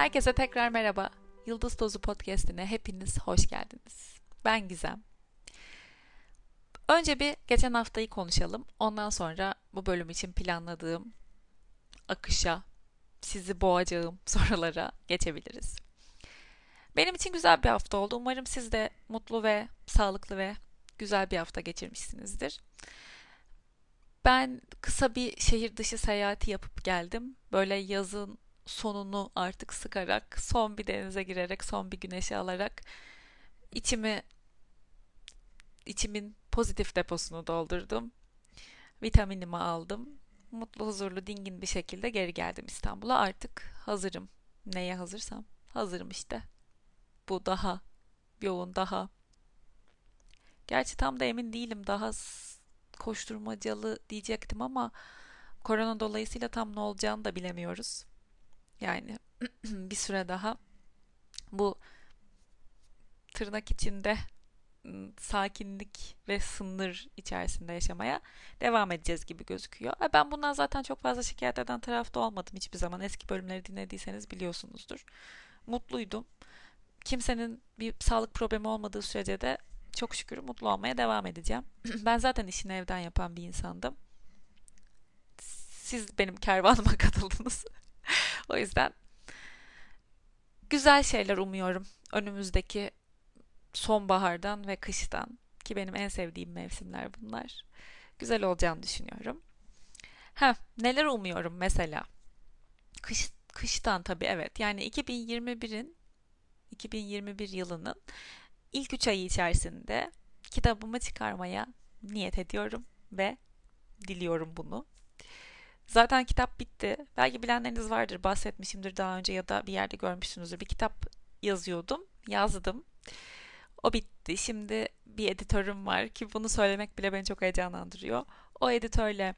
Herkese tekrar merhaba. Yıldız Tozu Podcast'ine hepiniz hoş geldiniz. Ben Gizem. Önce bir geçen haftayı konuşalım. Ondan sonra bu bölüm için planladığım akışa, sizi boğacağım sorulara geçebiliriz. Benim için güzel bir hafta oldu. Umarım siz de mutlu ve sağlıklı ve güzel bir hafta geçirmişsinizdir. Ben kısa bir şehir dışı seyahati yapıp geldim. Böyle yazın sonunu artık sıkarak, son bir denize girerek, son bir güneşi alarak içimi içimin pozitif deposunu doldurdum. Vitaminimi aldım. Mutlu, huzurlu, dingin bir şekilde geri geldim İstanbul'a. Artık hazırım. Neye hazırsam hazırım işte. Bu daha yoğun, daha Gerçi tam da emin değilim. Daha koşturmacalı diyecektim ama korona dolayısıyla tam ne olacağını da bilemiyoruz. Yani bir süre daha bu tırnak içinde sakinlik ve sınır içerisinde yaşamaya devam edeceğiz gibi gözüküyor. Ben bundan zaten çok fazla şikayet eden tarafta olmadım hiçbir zaman. Eski bölümleri dinlediyseniz biliyorsunuzdur. Mutluydum. Kimsenin bir sağlık problemi olmadığı sürece de çok şükür mutlu olmaya devam edeceğim. ben zaten işini evden yapan bir insandım. Siz benim kervanıma katıldınız. O yüzden güzel şeyler umuyorum önümüzdeki sonbahardan ve kıştan ki benim en sevdiğim mevsimler bunlar. Güzel olacağını düşünüyorum. Ha, neler umuyorum mesela? Kış, kıştan tabii evet. Yani 2021'in 2021 yılının ilk 3 ayı içerisinde kitabımı çıkarmaya niyet ediyorum ve diliyorum bunu. Zaten kitap bitti. Belki bilenleriniz vardır, bahsetmişimdir daha önce ya da bir yerde görmüşsünüzdür. Bir kitap yazıyordum, yazdım. O bitti. Şimdi bir editörüm var ki bunu söylemek bile beni çok heyecanlandırıyor. O editörle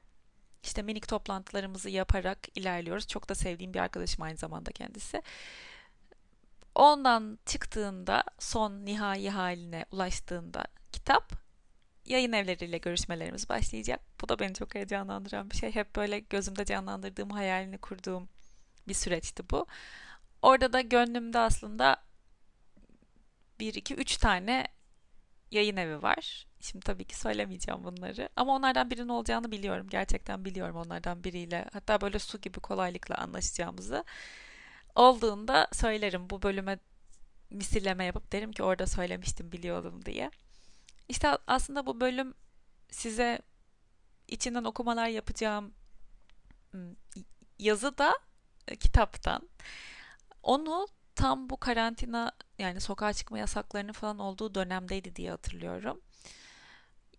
işte minik toplantılarımızı yaparak ilerliyoruz. Çok da sevdiğim bir arkadaşım aynı zamanda kendisi. Ondan çıktığında son nihai haline ulaştığında kitap yayın evleriyle görüşmelerimiz başlayacak. Bu da beni çok heyecanlandıran bir şey. Hep böyle gözümde canlandırdığım, hayalini kurduğum bir süreçti bu. Orada da gönlümde aslında bir, iki, üç tane yayın evi var. Şimdi tabii ki söylemeyeceğim bunları. Ama onlardan birinin olacağını biliyorum. Gerçekten biliyorum onlardan biriyle. Hatta böyle su gibi kolaylıkla anlaşacağımızı. Olduğunda söylerim. Bu bölüme misilleme yapıp derim ki orada söylemiştim biliyordum diye. İşte aslında bu bölüm size içinden okumalar yapacağım yazı da e, kitaptan. Onu tam bu karantina yani sokağa çıkma yasaklarının falan olduğu dönemdeydi diye hatırlıyorum.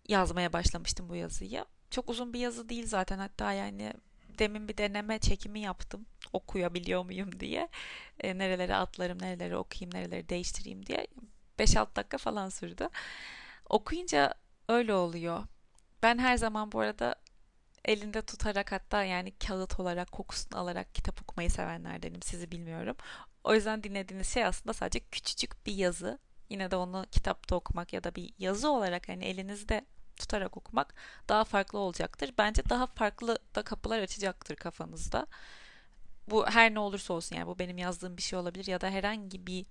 Yazmaya başlamıştım bu yazıyı. Çok uzun bir yazı değil zaten hatta yani demin bir deneme çekimi yaptım okuyabiliyor muyum diye. E, nerelere atlarım, nereleri okuyayım, nereleri değiştireyim diye. 5-6 dakika falan sürdü. Okuyunca öyle oluyor. Ben her zaman bu arada elinde tutarak hatta yani kağıt olarak kokusunu alarak kitap okumayı sevenlerdenim. Sizi bilmiyorum. O yüzden dinlediğiniz şey aslında sadece küçücük bir yazı. Yine de onu kitapta okumak ya da bir yazı olarak hani elinizde tutarak okumak daha farklı olacaktır. Bence daha farklı da kapılar açacaktır kafanızda. Bu her ne olursa olsun yani bu benim yazdığım bir şey olabilir ya da herhangi bir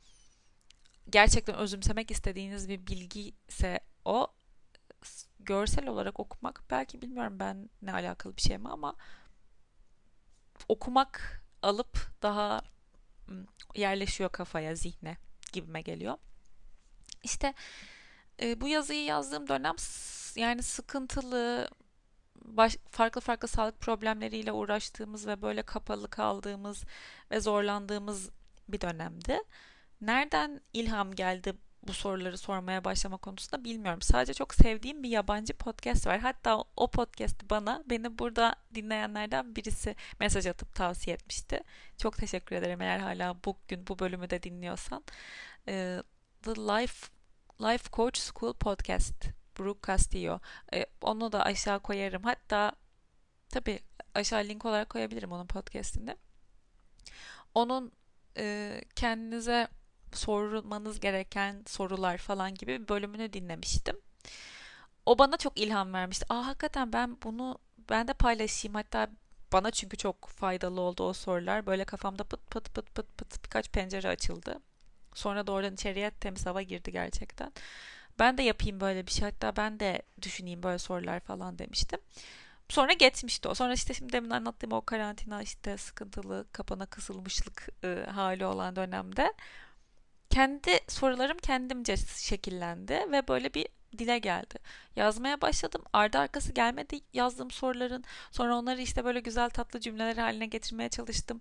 gerçekten özümsemek istediğiniz bir bilgi ise o görsel olarak okumak belki bilmiyorum ben ne alakalı bir şey mi ama okumak alıp daha yerleşiyor kafaya, zihne gibime geliyor. İşte e, bu yazıyı yazdığım dönem yani sıkıntılı, baş, farklı farklı sağlık problemleriyle uğraştığımız ve böyle kapalı kaldığımız ve zorlandığımız bir dönemdi. Nereden ilham geldi bu soruları sormaya başlama konusunda bilmiyorum. Sadece çok sevdiğim bir yabancı podcast var. Hatta o podcast bana beni burada dinleyenlerden birisi mesaj atıp tavsiye etmişti. Çok teşekkür ederim eğer hala bugün bu bölümü de dinliyorsan. The Life Life Coach School Podcast Brooke Castillo. E, onu da aşağı koyarım. Hatta tabii aşağı link olarak koyabilirim onun podcastinde. Onun e, kendinize sormanız gereken sorular falan gibi bir bölümünü dinlemiştim. O bana çok ilham vermişti. Aa hakikaten ben bunu ben de paylaşayım. Hatta Bana çünkü çok faydalı oldu o sorular. Böyle kafamda pıt pıt pıt pıt pıt birkaç pencere açıldı. Sonra da oradan içeriye temiz hava girdi gerçekten. Ben de yapayım böyle bir şey. Hatta ben de düşüneyim böyle sorular falan demiştim. Sonra geçmişti o. Sonra işte şimdi demin anlattığım o karantina işte sıkıntılı kapana kısılmışlık e, hali olan dönemde kendi sorularım kendimce şekillendi ve böyle bir dile geldi. Yazmaya başladım. Ardı arkası gelmedi yazdığım soruların. Sonra onları işte böyle güzel tatlı cümleler haline getirmeye çalıştım.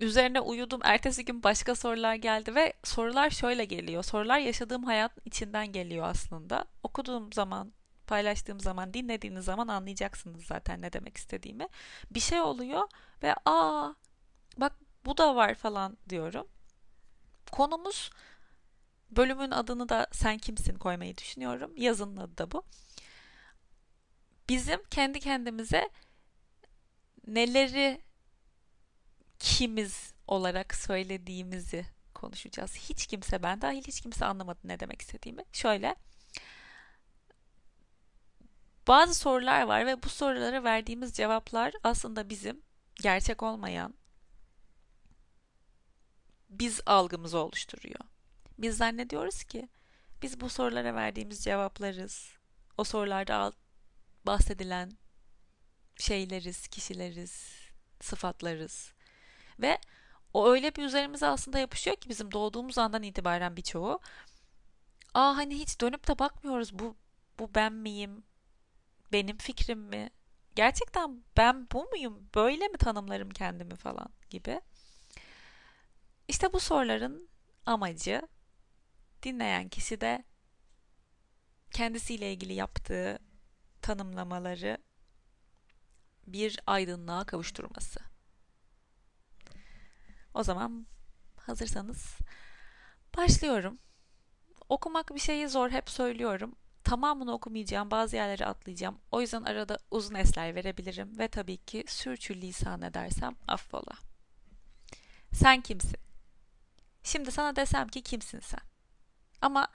Üzerine uyudum. Ertesi gün başka sorular geldi ve sorular şöyle geliyor. Sorular yaşadığım hayatın içinden geliyor aslında. Okuduğum zaman, paylaştığım zaman, dinlediğiniz zaman anlayacaksınız zaten ne demek istediğimi. Bir şey oluyor ve aa bak bu da var falan diyorum. Konumuz bölümün adını da sen kimsin koymayı düşünüyorum. Yazının adı da bu. Bizim kendi kendimize neleri kimiz olarak söylediğimizi konuşacağız. Hiç kimse ben dahil hiç kimse anlamadı ne demek istediğimi. Şöyle bazı sorular var ve bu sorulara verdiğimiz cevaplar aslında bizim gerçek olmayan biz algımızı oluşturuyor. Biz zannediyoruz ki biz bu sorulara verdiğimiz cevaplarız. O sorularda bahsedilen şeyleriz, kişileriz, sıfatlarız. Ve o öyle bir üzerimize aslında yapışıyor ki bizim doğduğumuz andan itibaren birçoğu. Aa hani hiç dönüp de bakmıyoruz bu bu ben miyim? Benim fikrim mi? Gerçekten ben bu muyum? Böyle mi tanımlarım kendimi falan gibi. İşte bu soruların amacı dinleyen kişi de kendisiyle ilgili yaptığı tanımlamaları bir aydınlığa kavuşturması. O zaman hazırsanız başlıyorum. Okumak bir şeyi zor hep söylüyorum. Tamamını okumayacağım, bazı yerleri atlayacağım. O yüzden arada uzun esler verebilirim ve tabii ki sürçülisan edersem affola. Sen kimsin? Şimdi sana desem ki kimsin sen? Ama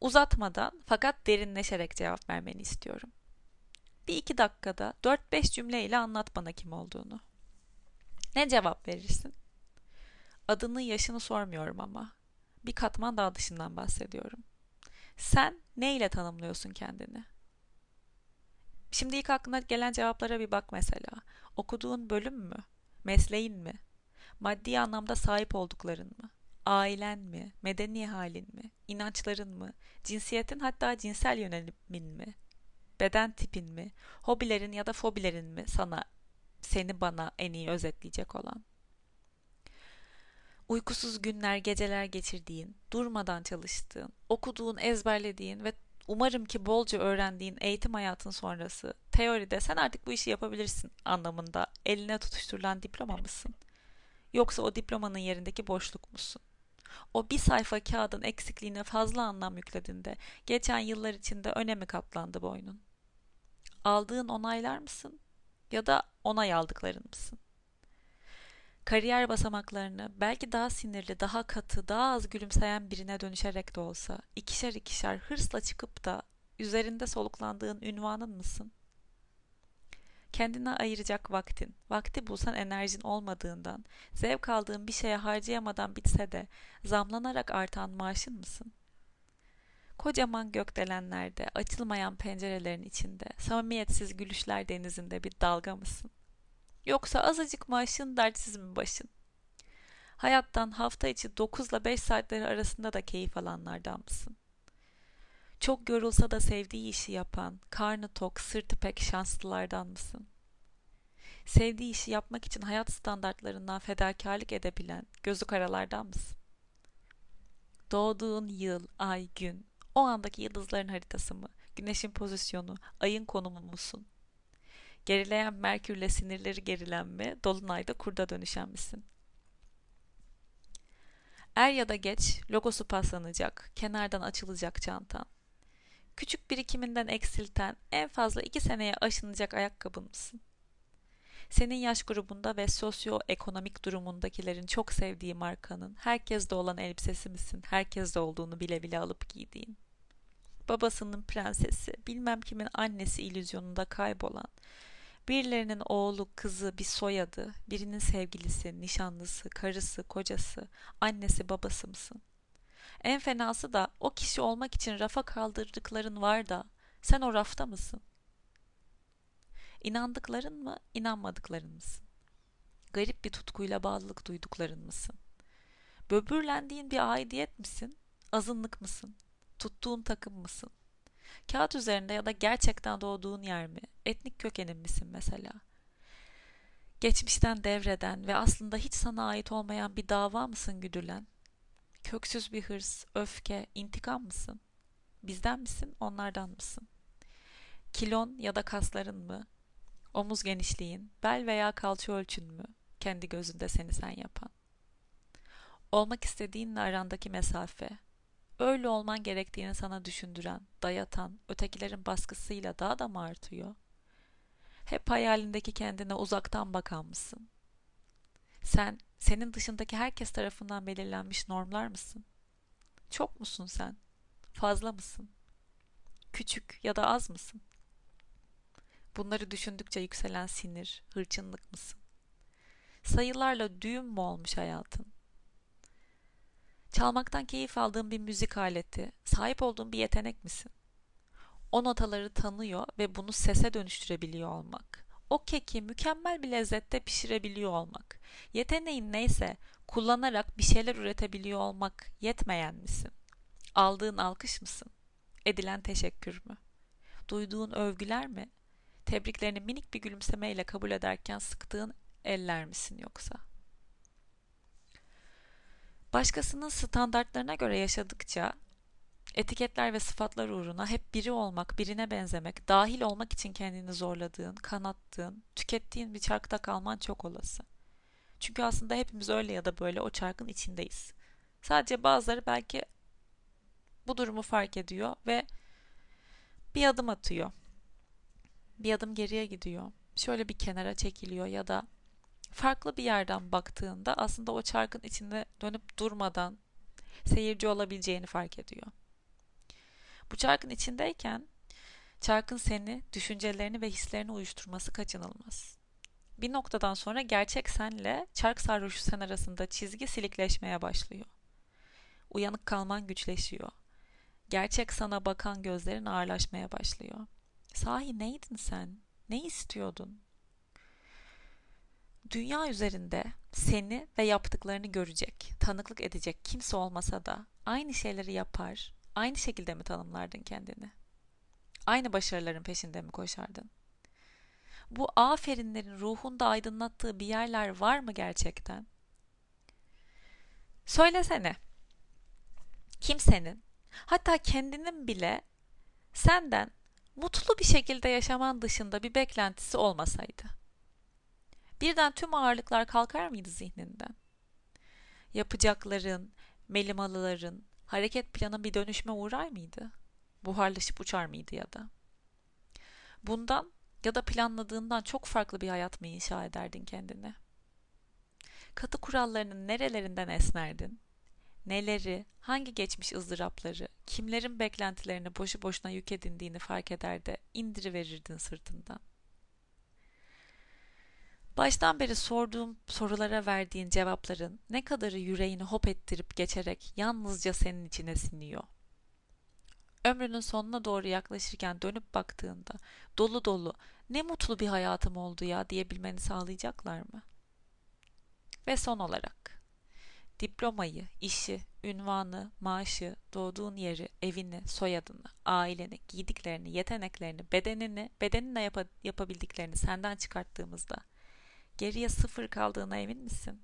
uzatmadan fakat derinleşerek cevap vermeni istiyorum. Bir iki dakikada 4-5 cümleyle anlat bana kim olduğunu. Ne cevap verirsin? Adını yaşını sormuyorum ama. Bir katman daha dışından bahsediyorum. Sen ne ile tanımlıyorsun kendini? Şimdi ilk aklına gelen cevaplara bir bak mesela. Okuduğun bölüm mü? Mesleğin mi? Maddi anlamda sahip oldukların mı? Ailen mi? Medeni halin mi? İnançların mı? Cinsiyetin hatta cinsel yönelimin mi? Beden tipin mi? Hobilerin ya da fobilerin mi sana seni bana en iyi özetleyecek olan? uykusuz günler, geceler geçirdiğin, durmadan çalıştığın, okuduğun, ezberlediğin ve umarım ki bolca öğrendiğin eğitim hayatın sonrası teoride sen artık bu işi yapabilirsin anlamında eline tutuşturulan diploma mısın? Yoksa o diplomanın yerindeki boşluk musun? O bir sayfa kağıdın eksikliğine fazla anlam yüklediğinde geçen yıllar içinde önemi katlandı boynun. Aldığın onaylar mısın? Ya da onay aldıkların mısın? kariyer basamaklarını belki daha sinirli, daha katı, daha az gülümseyen birine dönüşerek de olsa ikişer ikişer hırsla çıkıp da üzerinde soluklandığın ünvanın mısın? Kendine ayıracak vaktin, vakti bulsan enerjin olmadığından, zevk aldığın bir şeye harcayamadan bitse de zamlanarak artan maaşın mısın? Kocaman gökdelenlerde, açılmayan pencerelerin içinde, samimiyetsiz gülüşler denizinde bir dalga mısın? Yoksa azıcık maaşın dertsiz mi başın? Hayattan hafta içi 9 ile 5 saatleri arasında da keyif alanlardan mısın? Çok yorulsa da sevdiği işi yapan, karnı tok, sırtı pek şanslılardan mısın? Sevdiği işi yapmak için hayat standartlarından fedakarlık edebilen, gözü karalardan mısın? Doğduğun yıl, ay, gün, o andaki yıldızların haritası mı? Güneşin pozisyonu, ayın konumu musun? Gerileyen Merkürle sinirleri gerilen mi? Dolunayda kurda dönüşen misin? Er ya da geç logosu paslanacak, kenardan açılacak çantan. Küçük birikiminden eksilten, en fazla iki seneye aşınacak ayakkabın mısın? Senin yaş grubunda ve sosyoekonomik durumundakilerin çok sevdiği markanın herkeste olan elbisesi misin? Herkeste olduğunu bile bile alıp giydiğin. Babasının prensesi, bilmem kimin annesi illüzyonunda kaybolan, Birilerinin oğlu, kızı, bir soyadı, birinin sevgilisi, nişanlısı, karısı, kocası, annesi, babası mısın? En fenası da o kişi olmak için rafa kaldırdıkların var da sen o rafta mısın? İnandıkların mı, inanmadıkların mısın? Garip bir tutkuyla bağlılık duydukların mısın? Böbürlendiğin bir aidiyet misin? Azınlık mısın? Tuttuğun takım mısın? Kağıt üzerinde ya da gerçekten doğduğun yer mi? Etnik kökenin misin mesela? Geçmişten devreden ve aslında hiç sana ait olmayan bir dava mısın güdülen? Köksüz bir hırs, öfke, intikam mısın? Bizden misin, onlardan mısın? Kilon ya da kasların mı? Omuz genişliğin, bel veya kalça ölçün mü? Kendi gözünde seni sen yapan. Olmak istediğinle arandaki mesafe, öyle olman gerektiğini sana düşündüren, dayatan, ötekilerin baskısıyla daha da mı artıyor? Hep hayalindeki kendine uzaktan bakan mısın? Sen, senin dışındaki herkes tarafından belirlenmiş normlar mısın? Çok musun sen? Fazla mısın? Küçük ya da az mısın? Bunları düşündükçe yükselen sinir, hırçınlık mısın? Sayılarla düğüm mü olmuş hayatın? Çalmaktan keyif aldığın bir müzik aleti, sahip olduğun bir yetenek misin? O notaları tanıyor ve bunu sese dönüştürebiliyor olmak. O keki mükemmel bir lezzette pişirebiliyor olmak. Yeteneğin neyse kullanarak bir şeyler üretebiliyor olmak yetmeyen misin? Aldığın alkış mısın? Edilen teşekkür mü? Duyduğun övgüler mi? Tebriklerini minik bir gülümsemeyle kabul ederken sıktığın eller misin yoksa?'' Başkasının standartlarına göre yaşadıkça etiketler ve sıfatlar uğruna hep biri olmak, birine benzemek, dahil olmak için kendini zorladığın, kanattığın, tükettiğin bir çarkta kalman çok olası. Çünkü aslında hepimiz öyle ya da böyle o çarkın içindeyiz. Sadece bazıları belki bu durumu fark ediyor ve bir adım atıyor. Bir adım geriye gidiyor. Şöyle bir kenara çekiliyor ya da farklı bir yerden baktığında aslında o çarkın içinde dönüp durmadan seyirci olabileceğini fark ediyor. Bu çarkın içindeyken çarkın seni, düşüncelerini ve hislerini uyuşturması kaçınılmaz. Bir noktadan sonra gerçek senle çark sarhoşu sen arasında çizgi silikleşmeye başlıyor. Uyanık kalman güçleşiyor. Gerçek sana bakan gözlerin ağırlaşmaya başlıyor. Sahi neydin sen? Ne istiyordun? Dünya üzerinde seni ve yaptıklarını görecek, tanıklık edecek kimse olmasa da aynı şeyleri yapar, aynı şekilde mi tanımlardın kendini? Aynı başarıların peşinde mi koşardın? Bu aferinlerin ruhunda aydınlattığı bir yerler var mı gerçekten? Söylesene. Kimsenin, hatta kendinin bile senden mutlu bir şekilde yaşaman dışında bir beklentisi olmasaydı birden tüm ağırlıklar kalkar mıydı zihninden? Yapacakların, melimalıların, hareket planı bir dönüşme uğrar mıydı? Buharlaşıp uçar mıydı ya da? Bundan ya da planladığından çok farklı bir hayat mı inşa ederdin kendine? Katı kurallarının nerelerinden esnerdin? Neleri, hangi geçmiş ızdırapları, kimlerin beklentilerini boşu boşuna yük edindiğini fark eder de indiriverirdin sırtından. Baştan beri sorduğum sorulara verdiğin cevapların ne kadarı yüreğini hop ettirip geçerek yalnızca senin içine siniyor. Ömrünün sonuna doğru yaklaşırken dönüp baktığında dolu dolu ne mutlu bir hayatım oldu ya diyebilmeni sağlayacaklar mı? Ve son olarak diplomayı, işi, ünvanı, maaşı, doğduğun yeri, evini, soyadını, aileni, giydiklerini, yeteneklerini, bedenini, bedeninle yap- yapabildiklerini senden çıkarttığımızda Geriye sıfır kaldığına emin misin?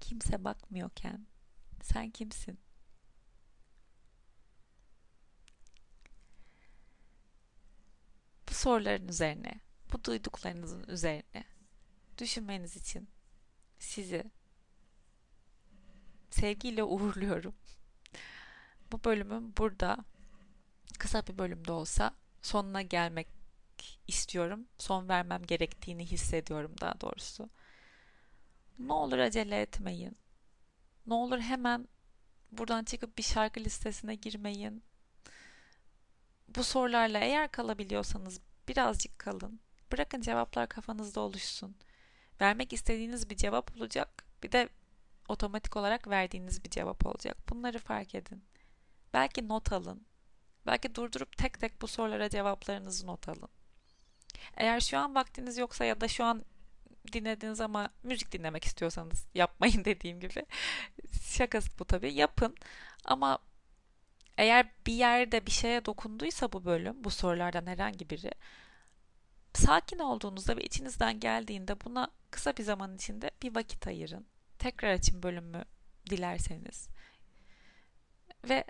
Kimse bakmıyorken sen kimsin? Bu soruların üzerine, bu duyduklarınızın üzerine düşünmeniz için sizi sevgiyle uğurluyorum. Bu bölümüm burada kısa bir bölümde olsa sonuna gelmek istiyorum. Son vermem gerektiğini hissediyorum daha doğrusu. Ne olur acele etmeyin. Ne olur hemen buradan çıkıp bir şarkı listesine girmeyin. Bu sorularla eğer kalabiliyorsanız birazcık kalın. Bırakın cevaplar kafanızda oluşsun. Vermek istediğiniz bir cevap olacak. Bir de otomatik olarak verdiğiniz bir cevap olacak. Bunları fark edin. Belki not alın. Belki durdurup tek tek bu sorulara cevaplarınızı not alın. Eğer şu an vaktiniz yoksa ya da şu an dinlediniz ama müzik dinlemek istiyorsanız yapmayın dediğim gibi. Şakası bu tabii. Yapın. Ama eğer bir yerde bir şeye dokunduysa bu bölüm, bu sorulardan herhangi biri, sakin olduğunuzda ve içinizden geldiğinde buna kısa bir zaman içinde bir vakit ayırın. Tekrar açın bölümü dilerseniz. Ve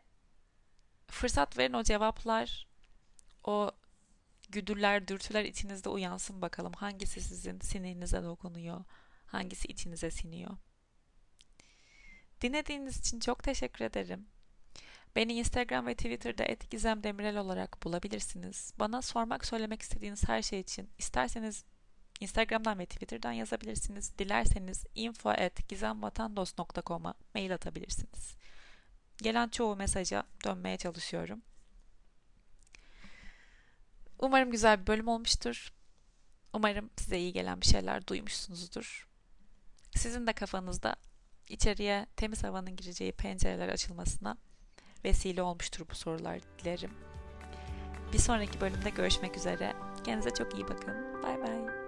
fırsat verin o cevaplar, o güdüler, dürtüler içinizde uyansın bakalım. Hangisi sizin sinirinize dokunuyor, hangisi içinize siniyor. Dinlediğiniz için çok teşekkür ederim. Beni Instagram ve Twitter'da @gizemdemirel olarak bulabilirsiniz. Bana sormak, söylemek istediğiniz her şey için isterseniz Instagram'dan ve Twitter'dan yazabilirsiniz. Dilerseniz info@gizemvatandos.com'a mail atabilirsiniz. Gelen çoğu mesaja dönmeye çalışıyorum. Umarım güzel bir bölüm olmuştur. Umarım size iyi gelen bir şeyler duymuşsunuzdur. Sizin de kafanızda içeriye temiz havanın gireceği pencereler açılmasına vesile olmuştur bu sorular dilerim. Bir sonraki bölümde görüşmek üzere. Kendinize çok iyi bakın. Bay bay.